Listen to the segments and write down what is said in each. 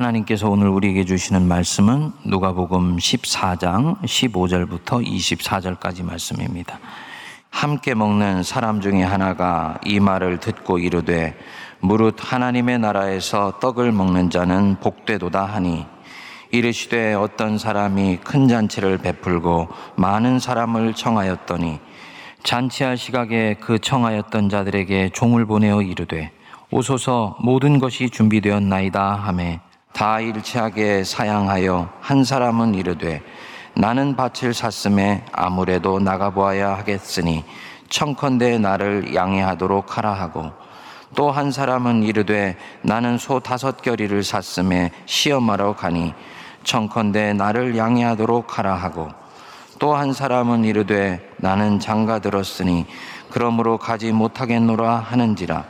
하나님께서 오늘 우리에게 주시는 말씀은 누가복음 14장 15절부터 24절까지 말씀입니다. 함께 먹는 사람 중에 하나가 이 말을 듣고 이르되 무릇 하나님의 나라에서 떡을 먹는 자는 복되도다 하니 이르시되 어떤 사람이 큰 잔치를 베풀고 많은 사람을 청하였더니 잔치할 시각에 그 청하였던 자들에게 종을 보내어 이르되 오소서 모든 것이 준비되었나이다 하매 다 일치하게 사양하여 한 사람은 이르되 나는 밭을 샀음에 아무래도 나가보아야 하겠으니 청컨대 나를 양해하도록 하라 하고 또 한 사람은 이르되 나는 소 다섯 결이를 샀음에 시험하러 가니 청컨대 나를 양해하도록 하라 하고 또 한 사람은 이르되 나는 장가 들었으니 그러므로 가지 못하겠노라 하는지라.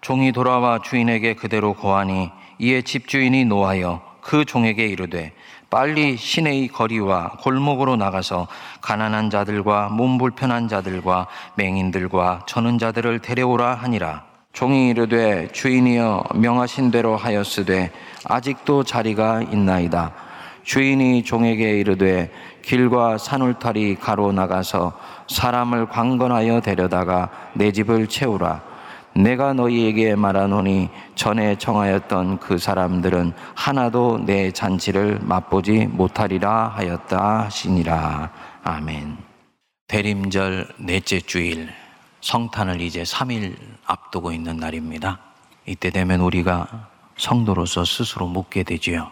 종이 돌아와 주인에게 그대로 고하니 이에 집주인이 노하여 그 종에게 이르되 빨리 시내의 거리와 골목으로 나가서 가난한 자들과 몸 불편한 자들과 맹인들과 저는 자들을 데려오라 하니라. 종이 이르되 주인이여 명하신 대로 하였으되 아직도 자리가 있나이다. 주인이 종에게 이르되 길과 산울타리 가로 나가서 사람을 관건하여 데려다가 내 집을 채우라. 내가 너희에게 말하노니 전에 청하였던 그 사람들은 하나도 내 잔치를 맛보지 못하리라 하였다 하시니라. 아멘. 대림절 넷째 주일 성탄을 이제 3일 앞두고 있는 날입니다. 이때 되면 우리가 성도로서 스스로 묻게 되지요.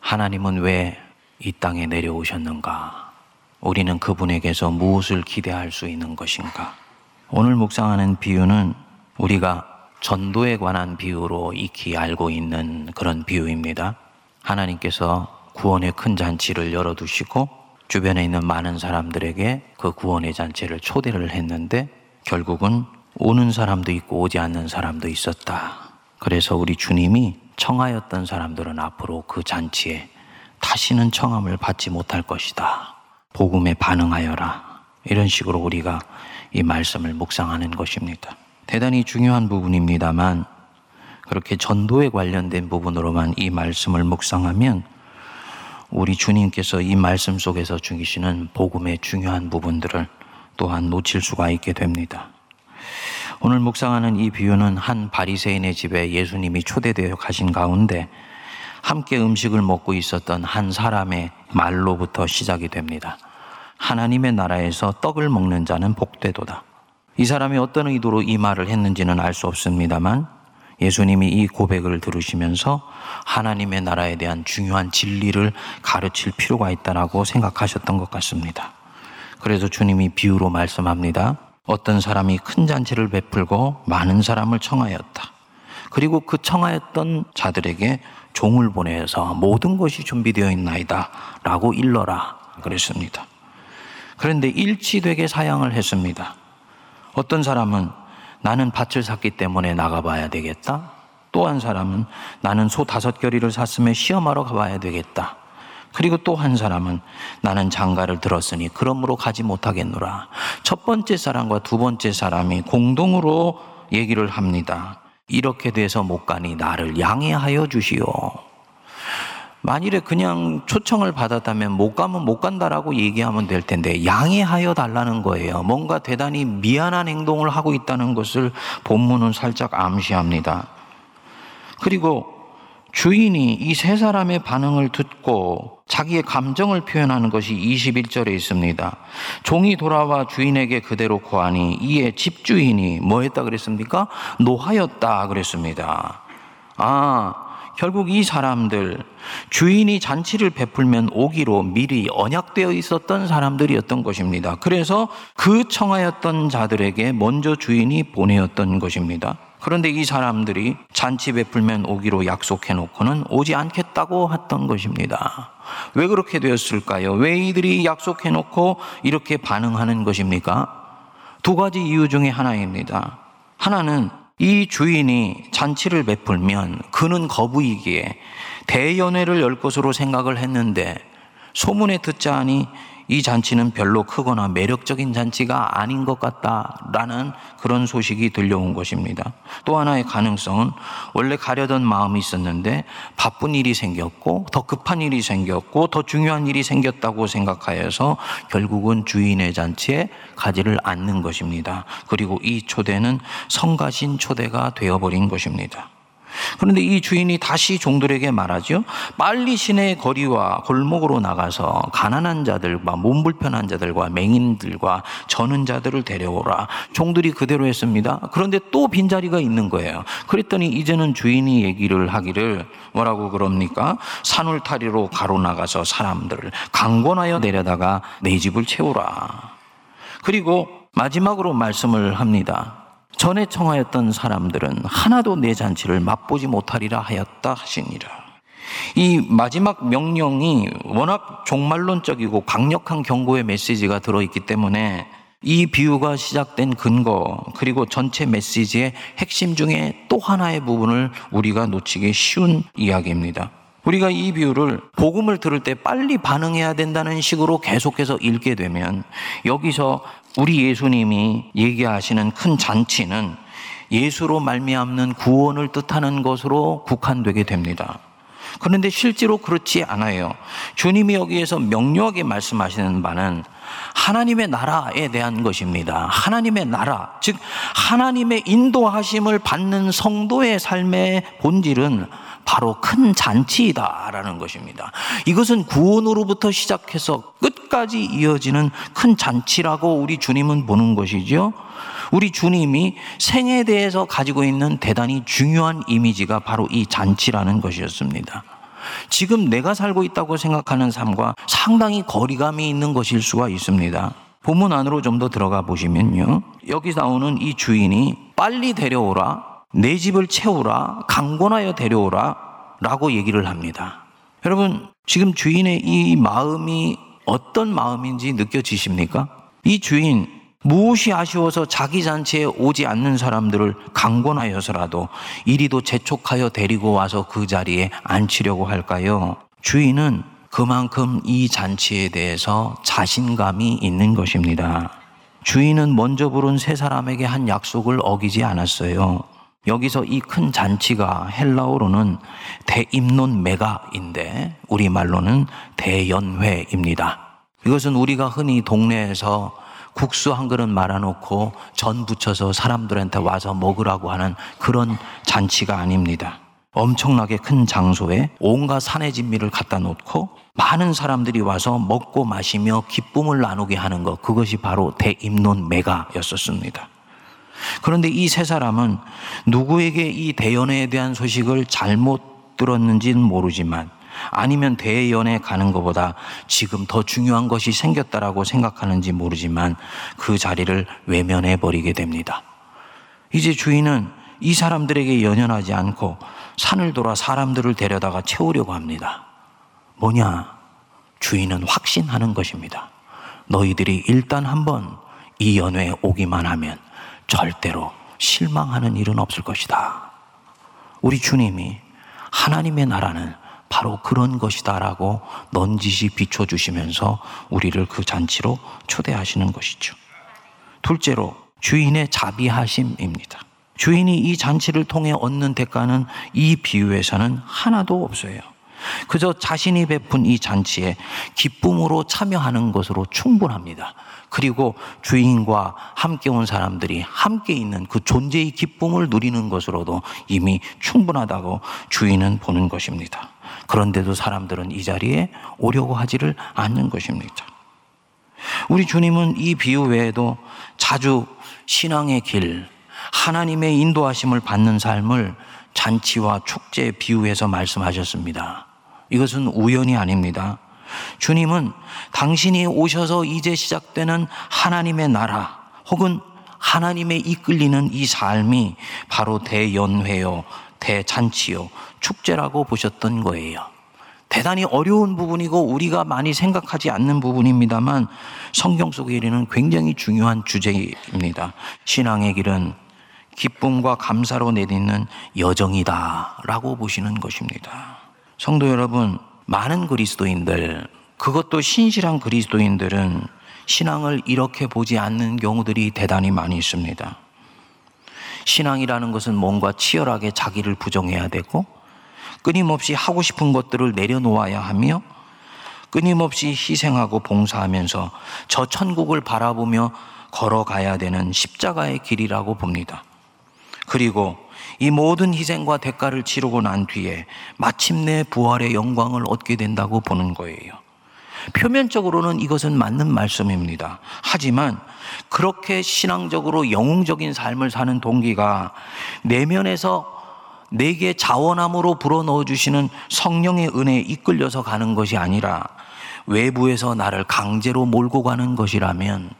하나님은 왜 이 땅에 내려오셨는가? 우리는 그분에게서 무엇을 기대할 수 있는 것인가? 오늘 묵상하는 비유는 우리가 전도에 관한 비유로 익히 알고 있는 그런 비유입니다. 하나님께서 구원의 큰 잔치를 열어두시고 주변에 있는 많은 사람들에게 그 구원의 잔치를 초대를 했는데 결국은 오는 사람도 있고 오지 않는 사람도 있었다. 그래서 우리 주님이 청하였던 사람들은 앞으로 그 잔치에 다시는 청함을 받지 못할 것이다. 복음에 반응하여라. 이런 식으로 우리가 이 말씀을 묵상하는 것입니다. 대단히 중요한 부분입니다만 그렇게 전도에 관련된 부분으로만 이 말씀을 묵상하면 우리 주님께서 이 말씀 속에서 주시는 복음의 중요한 부분들을 또한 놓칠 수가 있게 됩니다. 오늘 묵상하는 이 비유는 한 바리새인의 집에 예수님이 초대되어 가신 가운데 함께 음식을 먹고 있었던 한 사람의 말로부터 시작이 됩니다. 하나님의 나라에서 떡을 먹는 자는 복되도다. 이 사람이 어떤 의도로 이 말을 했는지는 알 수 없습니다만 예수님이 이 고백을 들으시면서 하나님의 나라에 대한 중요한 진리를 가르칠 필요가 있다라고 생각하셨던 것 같습니다. 그래서 주님이 비유로 말씀합니다. 어떤 사람이 큰 잔치를 베풀고 많은 사람을 청하였다. 그리고 그 청하였던 자들에게 종을 보내서 모든 것이 준비되어 있나이다. 라고 일러라. 그랬습니다. 그런데 일치되게 사양을 했습니다. 어떤 사람은 나는 밭을 샀기 때문에 나가봐야 되겠다. 또 한 사람은 나는 소 다섯 결이를 샀으면 시험하러 가봐야 되겠다. 그리고 또 한 사람은 나는 장가를 들었으니 그러므로 가지 못하겠노라. 첫 번째 사람과 두 번째 사람이 공동으로 얘기를 합니다. 이렇게 돼서 못 가니 나를 양해하여 주시오. 만일에 그냥 초청을 받았다면 못 가면 못 간다라고 얘기하면 될 텐데 양해하여 달라는 거예요. 뭔가 대단히 미안한 행동을 하고 있다는 것을 본문은 살짝 암시합니다. 그리고 주인이 이 세 사람의 반응을 듣고 자기의 감정을 표현하는 것이 21절에 있습니다. 종이 돌아와 주인에게 그대로 고하니 이에 집주인이 뭐 했다 그랬습니까? 노하였다 그랬습니다. 아, 결국 이 사람들 주인이 잔치를 베풀면 오기로 미리 언약되어 있었던 사람들이었던 것입니다. 그래서 그 청하였던 자들에게 먼저 주인이 보내었던 것입니다. 그런데 이 사람들이 잔치 베풀면 오기로 약속해 놓고는 오지 않겠다고 했던 것입니다. 왜 그렇게 되었을까요? 왜 이들이 약속해 놓고 이렇게 반응하는 것입니까? 두 가지 이유 중에 하나입니다. 하나는 이 주인이 잔치를 베풀면 그는 거부이기에 대연회를 열 것으로 생각을 했는데 소문에 듣자 하니 이 잔치는 별로 크거나 매력적인 잔치가 아닌 것 같다라는 그런 소식이 들려온 것입니다. 또 하나의 가능성은 원래 가려던 마음이 있었는데 바쁜 일이 생겼고 더 급한 일이 생겼고 더 중요한 일이 생겼다고 생각하여서 결국은 주인의 잔치에 가지를 않는 것입니다. 그리고 이 초대는 성가신 초대가 되어버린 것입니다. 그런데 이 주인이 다시 종들에게 말하죠. 빨리 시내의 거리와 골목으로 나가서 가난한 자들과 몸 불편한 자들과 맹인들과 저는 자들을 데려오라. 종들이 그대로 했습니다. 그런데 또 빈자리가 있는 거예요. 그랬더니 이제는 주인이 얘기를 하기를 뭐라고 그럽니까? 산울타리로 가로 나가서 사람들을 강권하여 내려다가 내 집을 채우라. 그리고 마지막으로 말씀을 합니다. 전에 청하였던 사람들은 하나도 내 잔치를 맛보지 못하리라 하였다 하시니라. 이 마지막 명령이 워낙 종말론적이고 강력한 경고의 메시지가 들어있기 때문에 이 비유가 시작된 근거, 그리고 전체 메시지의 핵심 중에 또 하나의 부분을 우리가 놓치기 쉬운 이야기입니다. 우리가 이 비유를 복음을 들을 때 빨리 반응해야 된다는 식으로 계속해서 읽게 되면 여기서 우리 예수님이 얘기하시는 큰 잔치는 예수로 말미암는 구원을 뜻하는 것으로 국한되게 됩니다. 그런데 실제로 그렇지 않아요. 주님이 여기에서 명료하게 말씀하시는 바는 하나님의 나라에 대한 것입니다. 하나님의 나라, 즉 하나님의 인도하심을 받는 성도의 삶의 본질은 바로 큰 잔치이다라는 것입니다. 이것은 구원으로부터 시작해서 끝까지 이어지는 큰 잔치라고 우리 주님은 보는 것이죠. 우리 주님이 생에 대해서 가지고 있는 대단히 중요한 이미지가 바로 이 잔치라는 것이었습니다. 지금 내가 살고 있다고 생각하는 삶과 상당히 거리감이 있는 것일 수가 있습니다. 본문 안으로 좀 더 들어가 보시면요. 여기 나오는 이 주인이 빨리 데려오라 내 집을 채우라, 강권하여 데려오라, 라고 얘기를 합니다. 여러분, 지금 주인의 이 마음이 어떤 마음인지 느껴지십니까? 이 주인, 무엇이 아쉬워서 자기 잔치에 오지 않는 사람들을 강권하여서라도 이리도 재촉하여 데리고 와서 그 자리에 앉히려고 할까요? 주인은 그만큼 이 잔치에 대해서 자신감이 있는 것입니다. 주인은 먼저 부른 세 사람에게 한 약속을 어기지 않았어요. 여기서 이 큰 잔치가 헬라어로는 대입론 메가인데 우리말로는 대연회입니다. 이것은 우리가 흔히 동네에서 국수 한 그릇 말아놓고 전 부쳐서 사람들한테 와서 먹으라고 하는 그런 잔치가 아닙니다. 엄청나게 큰 장소에 온갖 산의 진미를 갖다 놓고 많은 사람들이 와서 먹고 마시며 기쁨을 나누게 하는 것, 그것이 바로 대입론 메가였었습니다. 그런데 이 세 사람은 누구에게 이 대연에 대한 소식을 잘못 들었는지는 모르지만 아니면 대연에 가는 것보다 지금 더 중요한 것이 생겼다라고 생각하는지 모르지만 그 자리를 외면해 버리게 됩니다. 이제 주인은 이 사람들에게 연연하지 않고 산을 돌아 사람들을 데려다가 채우려고 합니다. 뭐냐? 주인은 확신하는 것입니다. 너희들이 일단 한번 이 연회에 오기만 하면 절대로 실망하는 일은 없을 것이다. 우리 주님이 하나님의 나라는 바로 그런 것이다라고 넌지시 비춰주시면서 우리를 그 잔치로 초대하시는 것이죠. 둘째로 주인의 자비하심입니다. 주인이 이 잔치를 통해 얻는 대가는 이 비유에서는 하나도 없어요. 그저 자신이 베푼 이 잔치에 기쁨으로 참여하는 것으로 충분합니다. 그리고 주인과 함께 온 사람들이 함께 있는 그 존재의 기쁨을 누리는 것으로도 이미 충분하다고 주인은 보는 것입니다. 그런데도 사람들은 이 자리에 오려고 하지를 않는 것입니다. 우리 주님은 이 비유 외에도 자주 신앙의 길, 하나님의 인도하심을 받는 삶을 잔치와 축제 비유해서 말씀하셨습니다. 이것은 우연이 아닙니다. 주님은 당신이 오셔서 이제 시작되는 하나님의 나라 혹은 하나님의 이끌리는 이 삶이 바로 대연회요, 대잔치요, 축제라고 보셨던 거예요. 대단히 어려운 부분이고 우리가 많이 생각하지 않는 부분입니다만 성경 속에 이르는 굉장히 중요한 주제입니다. 신앙의 길은 기쁨과 감사로 내딛는 여정이다 라고 보시는 것입니다. 성도 여러분, 많은 그리스도인들 그것도 신실한 그리스도인들은 신앙을 이렇게 보지 않는 경우들이 대단히 많이 있습니다. 신앙이라는 것은 뭔가 치열하게 자기를 부정해야 되고 끊임없이 하고 싶은 것들을 내려놓아야 하며 끊임없이 희생하고 봉사하면서 저 천국을 바라보며 걸어가야 되는 십자가의 길이라고 봅니다. 그리고 이 모든 희생과 대가를 치르고 난 뒤에 마침내 부활의 영광을 얻게 된다고 보는 거예요. 표면적으로는 이것은 맞는 말씀입니다. 하지만 그렇게 신앙적으로 영웅적인 삶을 사는 동기가 내면에서 내게 자원함으로 불어넣어 주시는 성령의 은혜에 이끌려서 가는 것이 아니라 외부에서 나를 강제로 몰고 가는 것이라면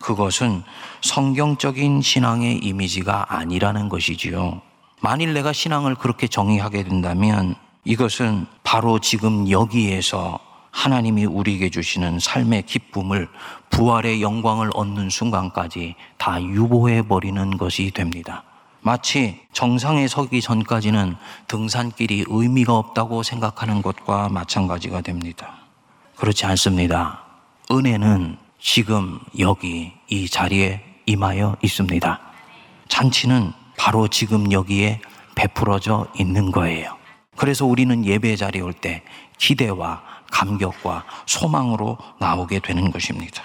그것은 성경적인 신앙의 이미지가 아니라는 것이지요. 만일 내가 신앙을 그렇게 정의하게 된다면 이것은 바로 지금 여기에서 하나님이 우리에게 주시는 삶의 기쁨을 부활의 영광을 얻는 순간까지 다 유보해 버리는 것이 됩니다. 마치 정상에 서기 전까지는 등산길이 의미가 없다고 생각하는 것과 마찬가지가 됩니다. 그렇지 않습니다. 은혜는 지금 여기 이 자리에 임하여 있습니다. 잔치는 바로 지금 여기에 베풀어져 있는 거예요. 그래서 우리는 예배 자리에 올 때 기대와 감격과 소망으로 나오게 되는 것입니다.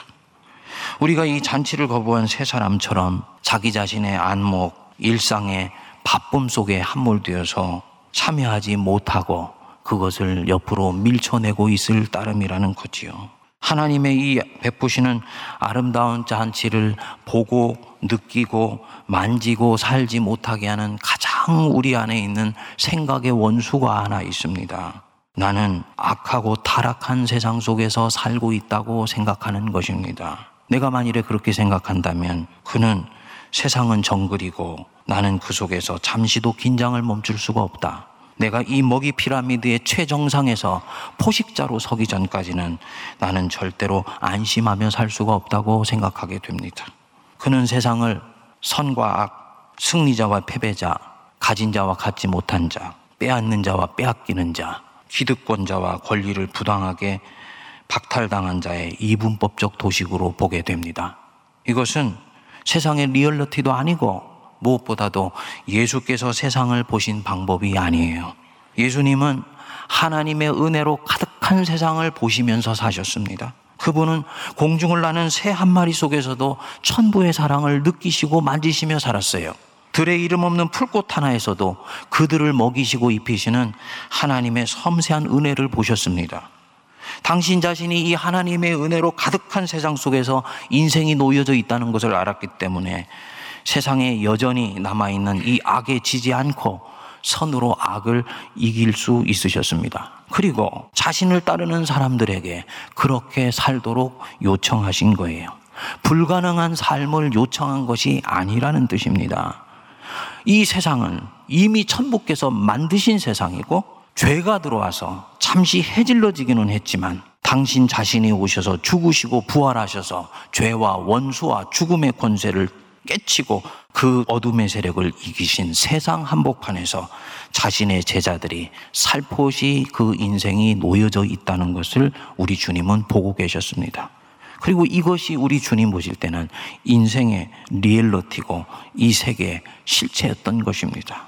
우리가 이 잔치를 거부한 세 사람처럼 자기 자신의 안목, 일상의 바쁨 속에 함몰되어서 참여하지 못하고 그것을 옆으로 밀쳐내고 있을 따름이라는 거지요. 하나님의 이 베푸시는 아름다운 잔치를 보고 느끼고 만지고 살지 못하게 하는 가장 우리 안에 있는 생각의 원수가 하나 있습니다. 나는 악하고 타락한 세상 속에서 살고 있다고 생각하는 것입니다. 내가 만일에 그렇게 생각한다면 그는 세상은 정글이고 나는 그 속에서 잠시도 긴장을 멈출 수가 없다. 내가 이 먹이 피라미드의 최정상에서 포식자로 서기 전까지는 나는 절대로 안심하며 살 수가 없다고 생각하게 됩니다. 그는 세상을 선과 악, 승리자와 패배자, 가진 자와 갖지 못한 자, 빼앗는 자와 빼앗기는 자, 기득권자와 권리를 부당하게 박탈당한 자의 이분법적 도식으로 보게 됩니다. 이것은 세상의 리얼리티도 아니고 무엇보다도 예수께서 세상을 보신 방법이 아니에요. 예수님은 하나님의 은혜로 가득한 세상을 보시면서 사셨습니다. 그분은 공중을 나는 새 한 마리 속에서도 천부의 사랑을 느끼시고 만지시며 살았어요. 들의 이름 없는 풀꽃 하나에서도 그들을 먹이시고 입히시는 하나님의 섬세한 은혜를 보셨습니다. 당신 자신이 이 하나님의 은혜로 가득한 세상 속에서 인생이 놓여져 있다는 것을 알았기 때문에 세상에 여전히 남아있는 이 악에 지지 않고 선으로 악을 이길 수 있으셨습니다. 그리고 자신을 따르는 사람들에게 그렇게 살도록 요청하신 거예요. 불가능한 삶을 요청한 것이 아니라는 뜻입니다. 이 세상은 이미 천부께서 만드신 세상이고 죄가 들어와서 잠시 해질러지기는 했지만 당신 자신이 오셔서 죽으시고 부활하셔서 죄와 원수와 죽음의 권세를 깨치고 그 어둠의 세력을 이기신 세상 한복판에서 자신의 제자들이 살포시 그 인생이 놓여져 있다는 것을 우리 주님은 보고 계셨습니다. 그리고 이것이 우리 주님 보실 때는 인생의 리얼러티고 이 세계의 실체였던 것입니다.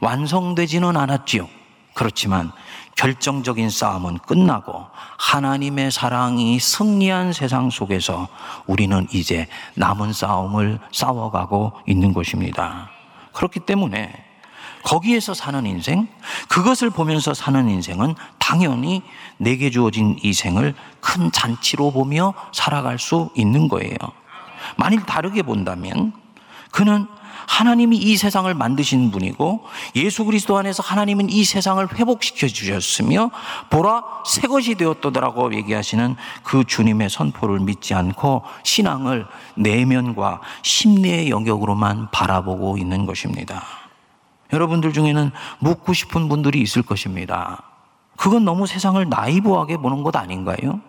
완성되지는 않았지요. 그렇지만 결정적인 싸움은 끝나고 하나님의 사랑이 승리한 세상 속에서 우리는 이제 남은 싸움을 싸워가고 있는 것입니다. 그렇기 때문에 거기에서 사는 인생, 그것을 보면서 사는 인생은 당연히 내게 주어진 이 생을 큰 잔치로 보며 살아갈 수 있는 거예요. 만일 다르게 본다면 그는 하나님이 이 세상을 만드신 분이고 예수 그리스도 안에서 하나님은 이 세상을 회복시켜 주셨으며 보라 새 것이 되었더라고 얘기하시는 그 주님의 선포를 믿지 않고 신앙을 내면과 심리의 영역으로만 바라보고 있는 것입니다. 여러분들 중에는 묻고 싶은 분들이 있을 것입니다. 그건 너무 세상을 나이브하게 보는 것 아닌가요?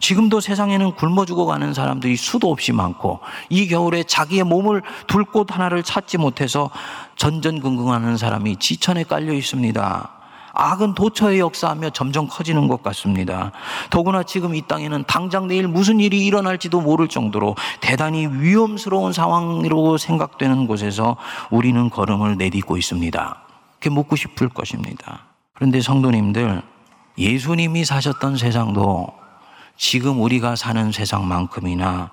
지금도 세상에는 굶어 죽어가는 사람들이 수도 없이 많고 이 겨울에 자기의 몸을 둘 곳 하나를 찾지 못해서 전전긍긍하는 사람이 지천에 깔려 있습니다. 악은 도처에 역사하며 점점 커지는 것 같습니다. 더구나 지금 이 땅에는 당장 내일 무슨 일이 일어날지도 모를 정도로 대단히 위험스러운 상황으로 생각되는 곳에서 우리는 걸음을 내딛고 있습니다. 그게 묻고 싶을 것입니다. 그런데 성도님들, 예수님이 사셨던 세상도 지금 우리가 사는 세상만큼이나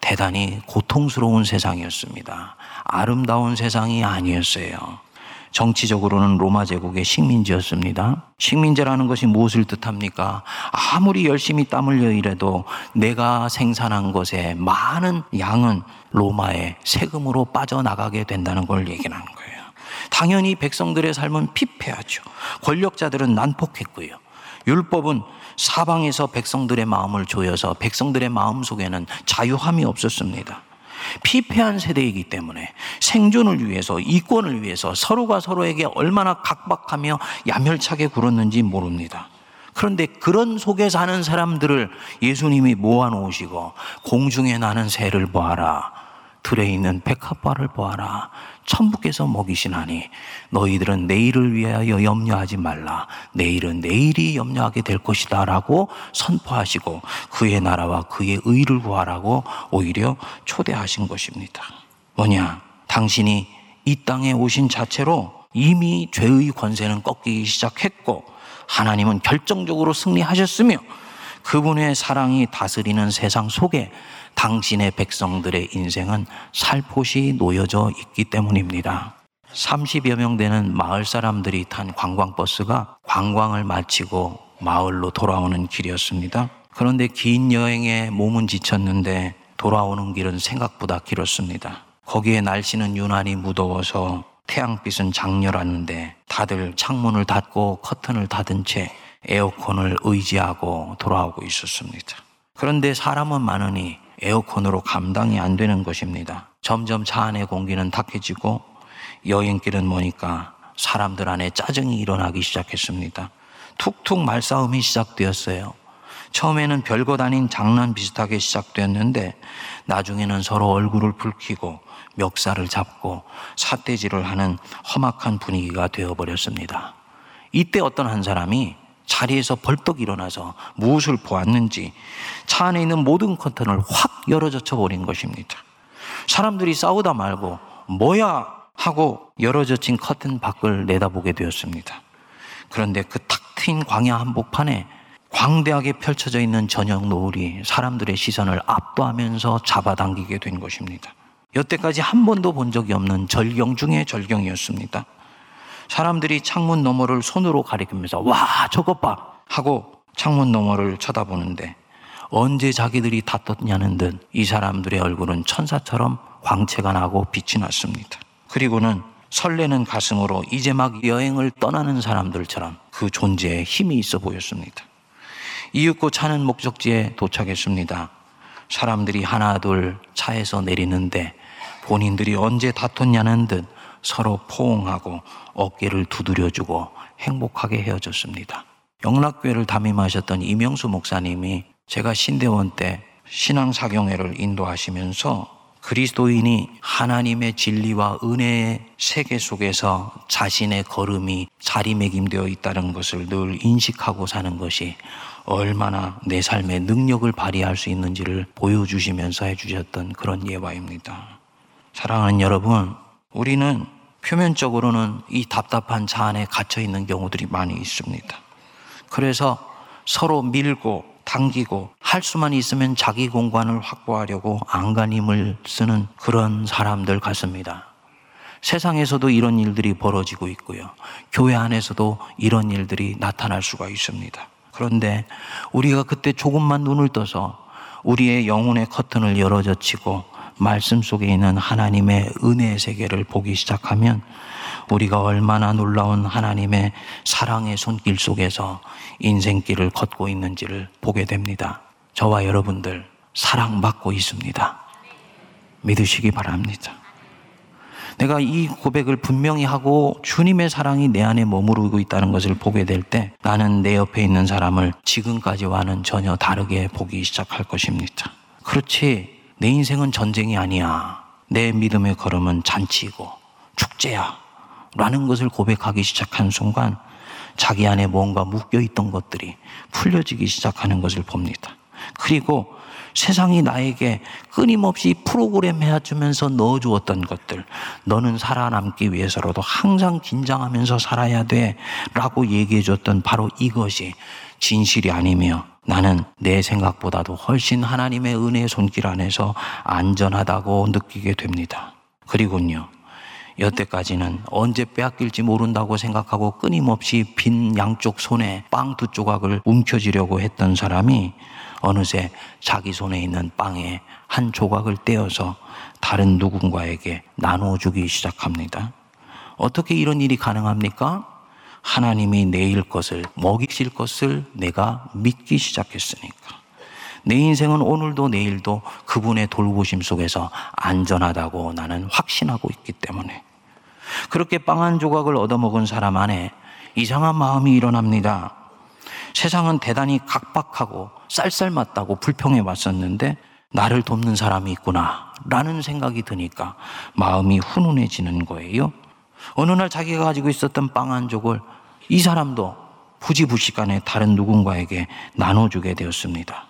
대단히 고통스러운 세상이었습니다. 아름다운 세상이 아니었어요. 정치적으로는 로마 제국의 식민지였습니다. 식민지라는 것이 무엇을 뜻합니까? 아무리 열심히 땀 흘려 일해도 내가 생산한 것에 많은 양은 로마의 세금으로 빠져나가게 된다는 걸 얘기하는 거예요. 당연히 백성들의 삶은 피폐하죠. 권력자들은 난폭했고요. 율법은 사방에서 백성들의 마음을 조여서 백성들의 마음 속에는 자유함이 없었습니다. 피폐한 세대이기 때문에 생존을 위해서 이권을 위해서 서로가 서로에게 얼마나 각박하며 야멸차게 굴었는지 모릅니다. 그런데 그런 속에 사는 사람들을 예수님이 모아놓으시고 공중에 나는 새를 보아라. 들에 있는 백합과를 보아라. 천부께서 먹이시나니 너희들은 내일을 위하여 염려하지 말라. 내일은 내일이 염려하게 될 것이다. 라고 선포하시고 그의 나라와 그의 의를 구하라고 오히려 초대하신 것입니다. 뭐냐? 당신이 이 땅에 오신 자체로 이미 죄의 권세는 꺾이기 시작했고 하나님은 결정적으로 승리하셨으며 그분의 사랑이 다스리는 세상 속에 당신의 백성들의 인생은 살포시 놓여져 있기 때문입니다. 30여 명 되는 마을 사람들이 탄 관광버스가 관광을 마치고 마을로 돌아오는 길이었습니다. 그런데 긴 여행에 몸은 지쳤는데 돌아오는 길은 생각보다 길었습니다. 거기에 날씨는 유난히 무더워서 태양빛은 장렬하는데 다들 창문을 닫고 커튼을 닫은 채 에어컨을 의지하고 돌아오고 있었습니다. 그런데 사람은 많으니 에어컨으로 감당이 안 되는 것입니다. 점점 차 안의 공기는 탁해지고 여행길은 뭐니까 사람들 안에 짜증이 일어나기 시작했습니다. 툭툭 말싸움이 시작되었어요. 처음에는 별것 아닌 장난 비슷하게 시작되었는데 나중에는 서로 얼굴을 붉히고 멱살을 잡고 사태질을 하는 험악한 분위기가 되어버렸습니다. 이때 어떤 한 사람이 자리에서 벌떡 일어나서 무엇을 보았는지 차 안에 있는 모든 커튼을 확 열어젖혀 버린 것입니다. 사람들이 싸우다 말고 뭐야 하고 열어젖힌 커튼 밖을 내다보게 되었습니다. 그런데 그 탁 트인 광야 한복판에 광대하게 펼쳐져 있는 저녁 노을이 사람들의 시선을 압도하면서 잡아당기게 된 것입니다. 여태까지 한 번도 본 적이 없는 절경 중의 절경이었습니다. 사람들이 창문 너머를 손으로 가리키면서 와 저것 봐 하고 창문 너머를 쳐다보는데 언제 자기들이 다퉜냐는 듯 이 사람들의 얼굴은 천사처럼 광채가 나고 빛이 났습니다. 그리고는 설레는 가슴으로 이제 막 여행을 떠나는 사람들처럼 그 존재에 힘이 있어 보였습니다. 이윽고 차는 목적지에 도착했습니다. 사람들이 하나 둘 차에서 내리는데 본인들이 언제 다퉜냐는 듯 서로 포옹하고 어깨를 두드려주고 행복하게 헤어졌습니다. 영락교회를 담임하셨던 이명수 목사님이 제가 신대원 때 신앙사경회를 인도하시면서 그리스도인이 하나님의 진리와 은혜의 세계 속에서 자신의 걸음이 자리매김되어 있다는 것을 늘 인식하고 사는 것이 얼마나 내 삶에 능력을 발휘할 수 있는지를 보여주시면서 해주셨던 그런 예화입니다. 사랑하는 여러분, 우리는 표면적으로는 이 답답한 차 안에 갇혀 있는 경우들이 많이 있습니다. 그래서 서로 밀고 당기고 할 수만 있으면 자기 공간을 확보하려고 안간힘을 쓰는 그런 사람들 같습니다. 세상에서도 이런 일들이 벌어지고 있고요. 교회 안에서도 이런 일들이 나타날 수가 있습니다. 그런데 우리가 그때 조금만 눈을 떠서 우리의 영혼의 커튼을 열어젖히고 말씀 속에 있는 하나님의 은혜의 세계를 보기 시작하면 우리가 얼마나 놀라운 하나님의 사랑의 손길 속에서 인생길을 걷고 있는지를 보게 됩니다. 저와 여러분들 사랑받고 있습니다. 믿으시기 바랍니다. 내가 이 고백을 분명히 하고 주님의 사랑이 내 안에 머무르고 있다는 것을 보게 될 때 나는 내 옆에 있는 사람을 지금까지와는 전혀 다르게 보기 시작할 것입니다. 그렇지. 내 인생은 전쟁이 아니야. 내 믿음의 걸음은 잔치이고 축제야. 라는 것을 고백하기 시작한 순간 자기 안에 뭔가 묶여 있던 것들이 풀려지기 시작하는 것을 봅니다. 그리고 세상이 나에게 끊임없이 프로그램 해주면서 넣어주었던 것들, 너는 살아남기 위해서라도 항상 긴장하면서 살아야 돼. 라고 얘기해줬던 바로 이것이 진실이 아니며 나는 내 생각보다도 훨씬 하나님의 은혜의 손길 안에서 안전하다고 느끼게 됩니다. 그리고요, 여태까지는 언제 빼앗길지 모른다고 생각하고 끊임없이 빈 양쪽 손에 빵 두 조각을 움켜쥐려고 했던 사람이 어느새 자기 손에 있는 빵의 한 조각을 떼어서 다른 누군가에게 나눠주기 시작합니다. 어떻게 이런 일이 가능합니까? 하나님이 내일 것을, 먹이실 것을 내가 믿기 시작했으니까. 내 인생은 오늘도 내일도 그분의 돌보심 속에서 안전하다고 나는 확신하고 있기 때문에. 그렇게 빵 한 조각을 얻어먹은 사람 안에 이상한 마음이 일어납니다. 세상은 대단히 각박하고 쌀쌀맞다고 불평해 왔었는데 나를 돕는 사람이 있구나 라는 생각이 드니까 마음이 훈훈해지는 거예요. 어느 날 자기가 가지고 있었던 빵한 족을 이 사람도 부지부식간에 다른 누군가에게 나눠주게 되었습니다.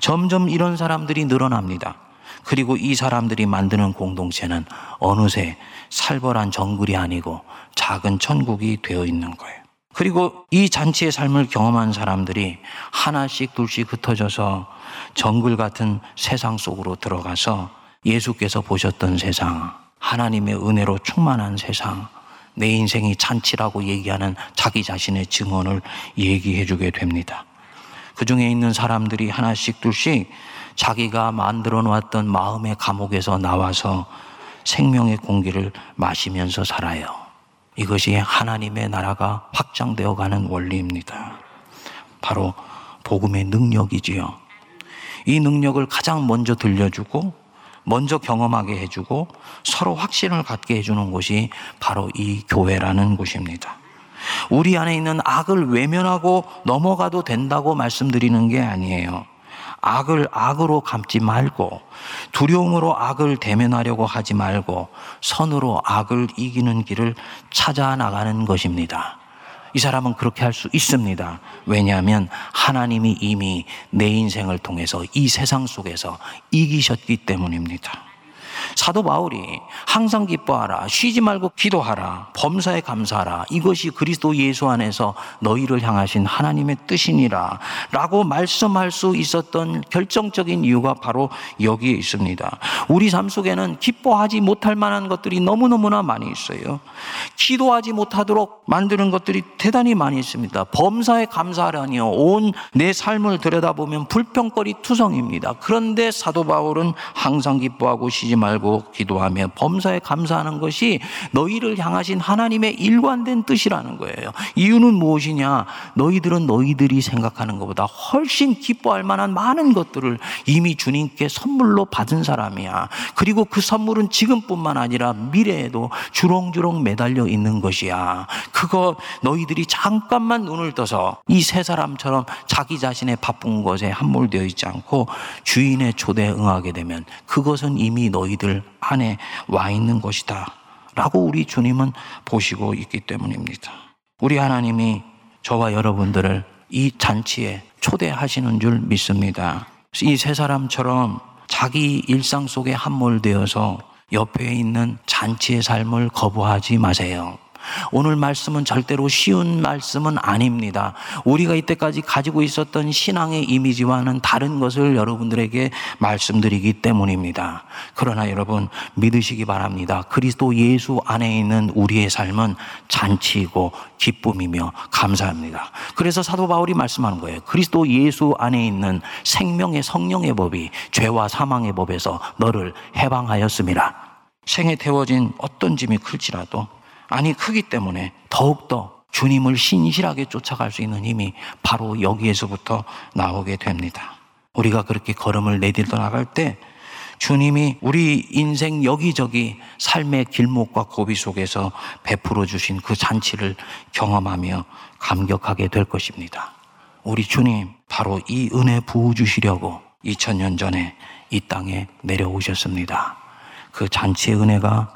점점 이런 사람들이 늘어납니다. 그리고 이 사람들이 만드는 공동체는 어느새 살벌한 정글이 아니고 작은 천국이 되어 있는 거예요. 그리고 이 잔치의 삶을 경험한 사람들이 하나씩 둘씩 흩어져서 정글 같은 세상 속으로 들어가서 예수께서 보셨던 세상, 하나님의 은혜로 충만한 세상, 내 인생이 잔치라고 얘기하는 자기 자신의 증언을 얘기해 주게 됩니다. 그 중에 있는 사람들이 하나씩 둘씩 자기가 만들어 놓았던 마음의 감옥에서 나와서 생명의 공기를 마시면서 살아요. 이것이 하나님의 나라가 확장되어 가는 원리입니다. 바로 복음의 능력이지요. 이 능력을 가장 먼저 들려주고 먼저 경험하게 해주고 서로 확신을 갖게 해주는 곳이 바로 이 교회라는 곳입니다. 우리 안에 있는 악을 외면하고 넘어가도 된다고 말씀드리는 게 아니에요. 악을 악으로 감지 말고 두려움으로 악을 대면하려고 하지 말고 선으로 악을 이기는 길을 찾아 나가는 것입니다. 이 사람은 그렇게 할 수 있습니다. 왜냐하면 하나님이 이미 내 인생을 통해서 이 세상 속에서 이기셨기 때문입니다. 사도 바울이 항상 기뻐하라, 쉬지 말고 기도하라, 범사에 감사하라. 이것이 그리스도 예수 안에서 너희를 향하신 하나님의 뜻이니라. 라고 말씀할 수 있었던 결정적인 이유가 바로 여기에 있습니다. 우리 삶 속에는 기뻐하지 못할 만한 것들이 너무너무나 많이 있어요. 기도하지 못하도록 만드는 것들이 대단히 많이 있습니다. 범사에 감사하라니요. 온 내 삶을 들여다보면 불평거리 투성입니다. 그런데 사도 바울은 항상 기뻐하고 쉬지 말고 말고 기도하며 범사에 감사하는 것이 너희를 향하신 하나님의 일관된 뜻이라는 거예요. 이유는 무엇이냐? 너희들은 너희들이 생각하는 것보다 훨씬 기뻐할 만한 많은 것들을 이미 주님께 선물로 받은 사람이야. 그리고 그 선물은 지금뿐만 아니라 미래에도 주렁주렁 매달려 있는 것이야. 그거 너희들이 잠깐만 눈을 떠서 이 세 사람처럼 자기 자신의 바쁜 것에 함몰되어 있지 않고 주인의 초대에 응하게 되면 그것은 이미 너희들 안에 와 있는 것이다. 라고 우리 주님은 보시고 있기 때문입니다. 우리 하나님이 저와 여러분들을 이 잔치에 초대하시는 줄 믿습니다. 이 세 사람처럼 자기 일상 속에 함몰되어서 옆에 있는 잔치의 삶을 거부하지 마세요. 오늘 말씀은 절대로 쉬운 말씀은 아닙니다. 우리가 이때까지 가지고 있었던 신앙의 이미지와는 다른 것을 여러분들에게 말씀드리기 때문입니다. 그러나 여러분 믿으시기 바랍니다. 그리스도 예수 안에 있는 우리의 삶은 잔치이고 기쁨이며 감사합니다. 그래서 사도 바울이 말씀하는 거예요. 그리스도 예수 안에 있는 생명의 성령의 법이 죄와 사망의 법에서 너를 해방하였습니다. 생에 태워진 어떤 짐이 클지라도 아니 크기 때문에 더욱더 주님을 신실하게 쫓아갈 수 있는 힘이 바로 여기에서부터 나오게 됩니다. 우리가 그렇게 걸음을 내딛어 나갈 때 주님이 우리 인생 여기저기 삶의 길목과 고비 속에서 베풀어 주신 그 잔치를 경험하며 감격하게 될 것입니다. 우리 주님 바로 이 은혜 부어 주시려고 2000년 전에 이 땅에 내려오셨습니다. 그 잔치의 은혜가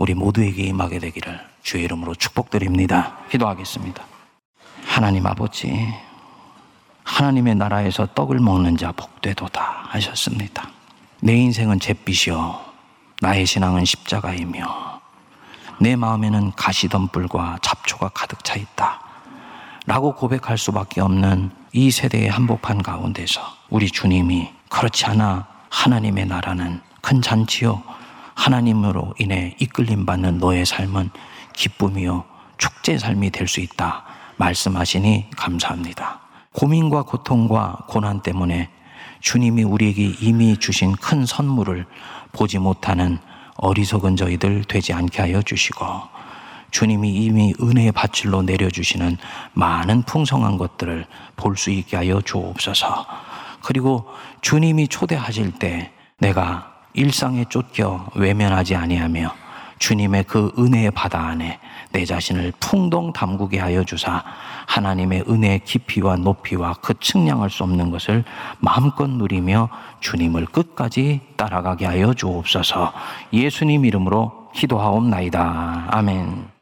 우리 모두에게 임하게 되기를 주의 이름으로 축복드립니다. 기도하겠습니다. 하나님 아버지, 하나님의 나라에서 떡을 먹는 자 복되도다 하셨습니다. 내 인생은 잿빛이요. 나의 신앙은 십자가이며 내 마음에는 가시덤불과 잡초가 가득 차 있다. 라고 고백할 수밖에 없는 이 세대의 한복판 가운데서 우리 주님이 그렇지 않아 하나님의 나라는 큰 잔치요. 하나님으로 인해 이끌림 받는 너의 삶은 기쁨이요. 축제 삶이 될 수 있다. 말씀하시니 감사합니다. 고민과 고통과 고난 때문에 주님이 우리에게 이미 주신 큰 선물을 보지 못하는 어리석은 저희들 되지 않게 하여 주시고 주님이 이미 은혜의 밧줄로 내려주시는 많은 풍성한 것들을 볼 수 있게 하여 주옵소서. 그리고 주님이 초대하실 때 내가 일상에 쫓겨 외면하지 아니하며 주님의 그 은혜의 바다 안에 내 자신을 풍덩 담그게 하여 주사 하나님의 은혜의 깊이와 높이와 그 측량할 수 없는 것을 마음껏 누리며 주님을 끝까지 따라가게 하여 주옵소서 예수님 이름으로 기도하옵나이다. 아멘.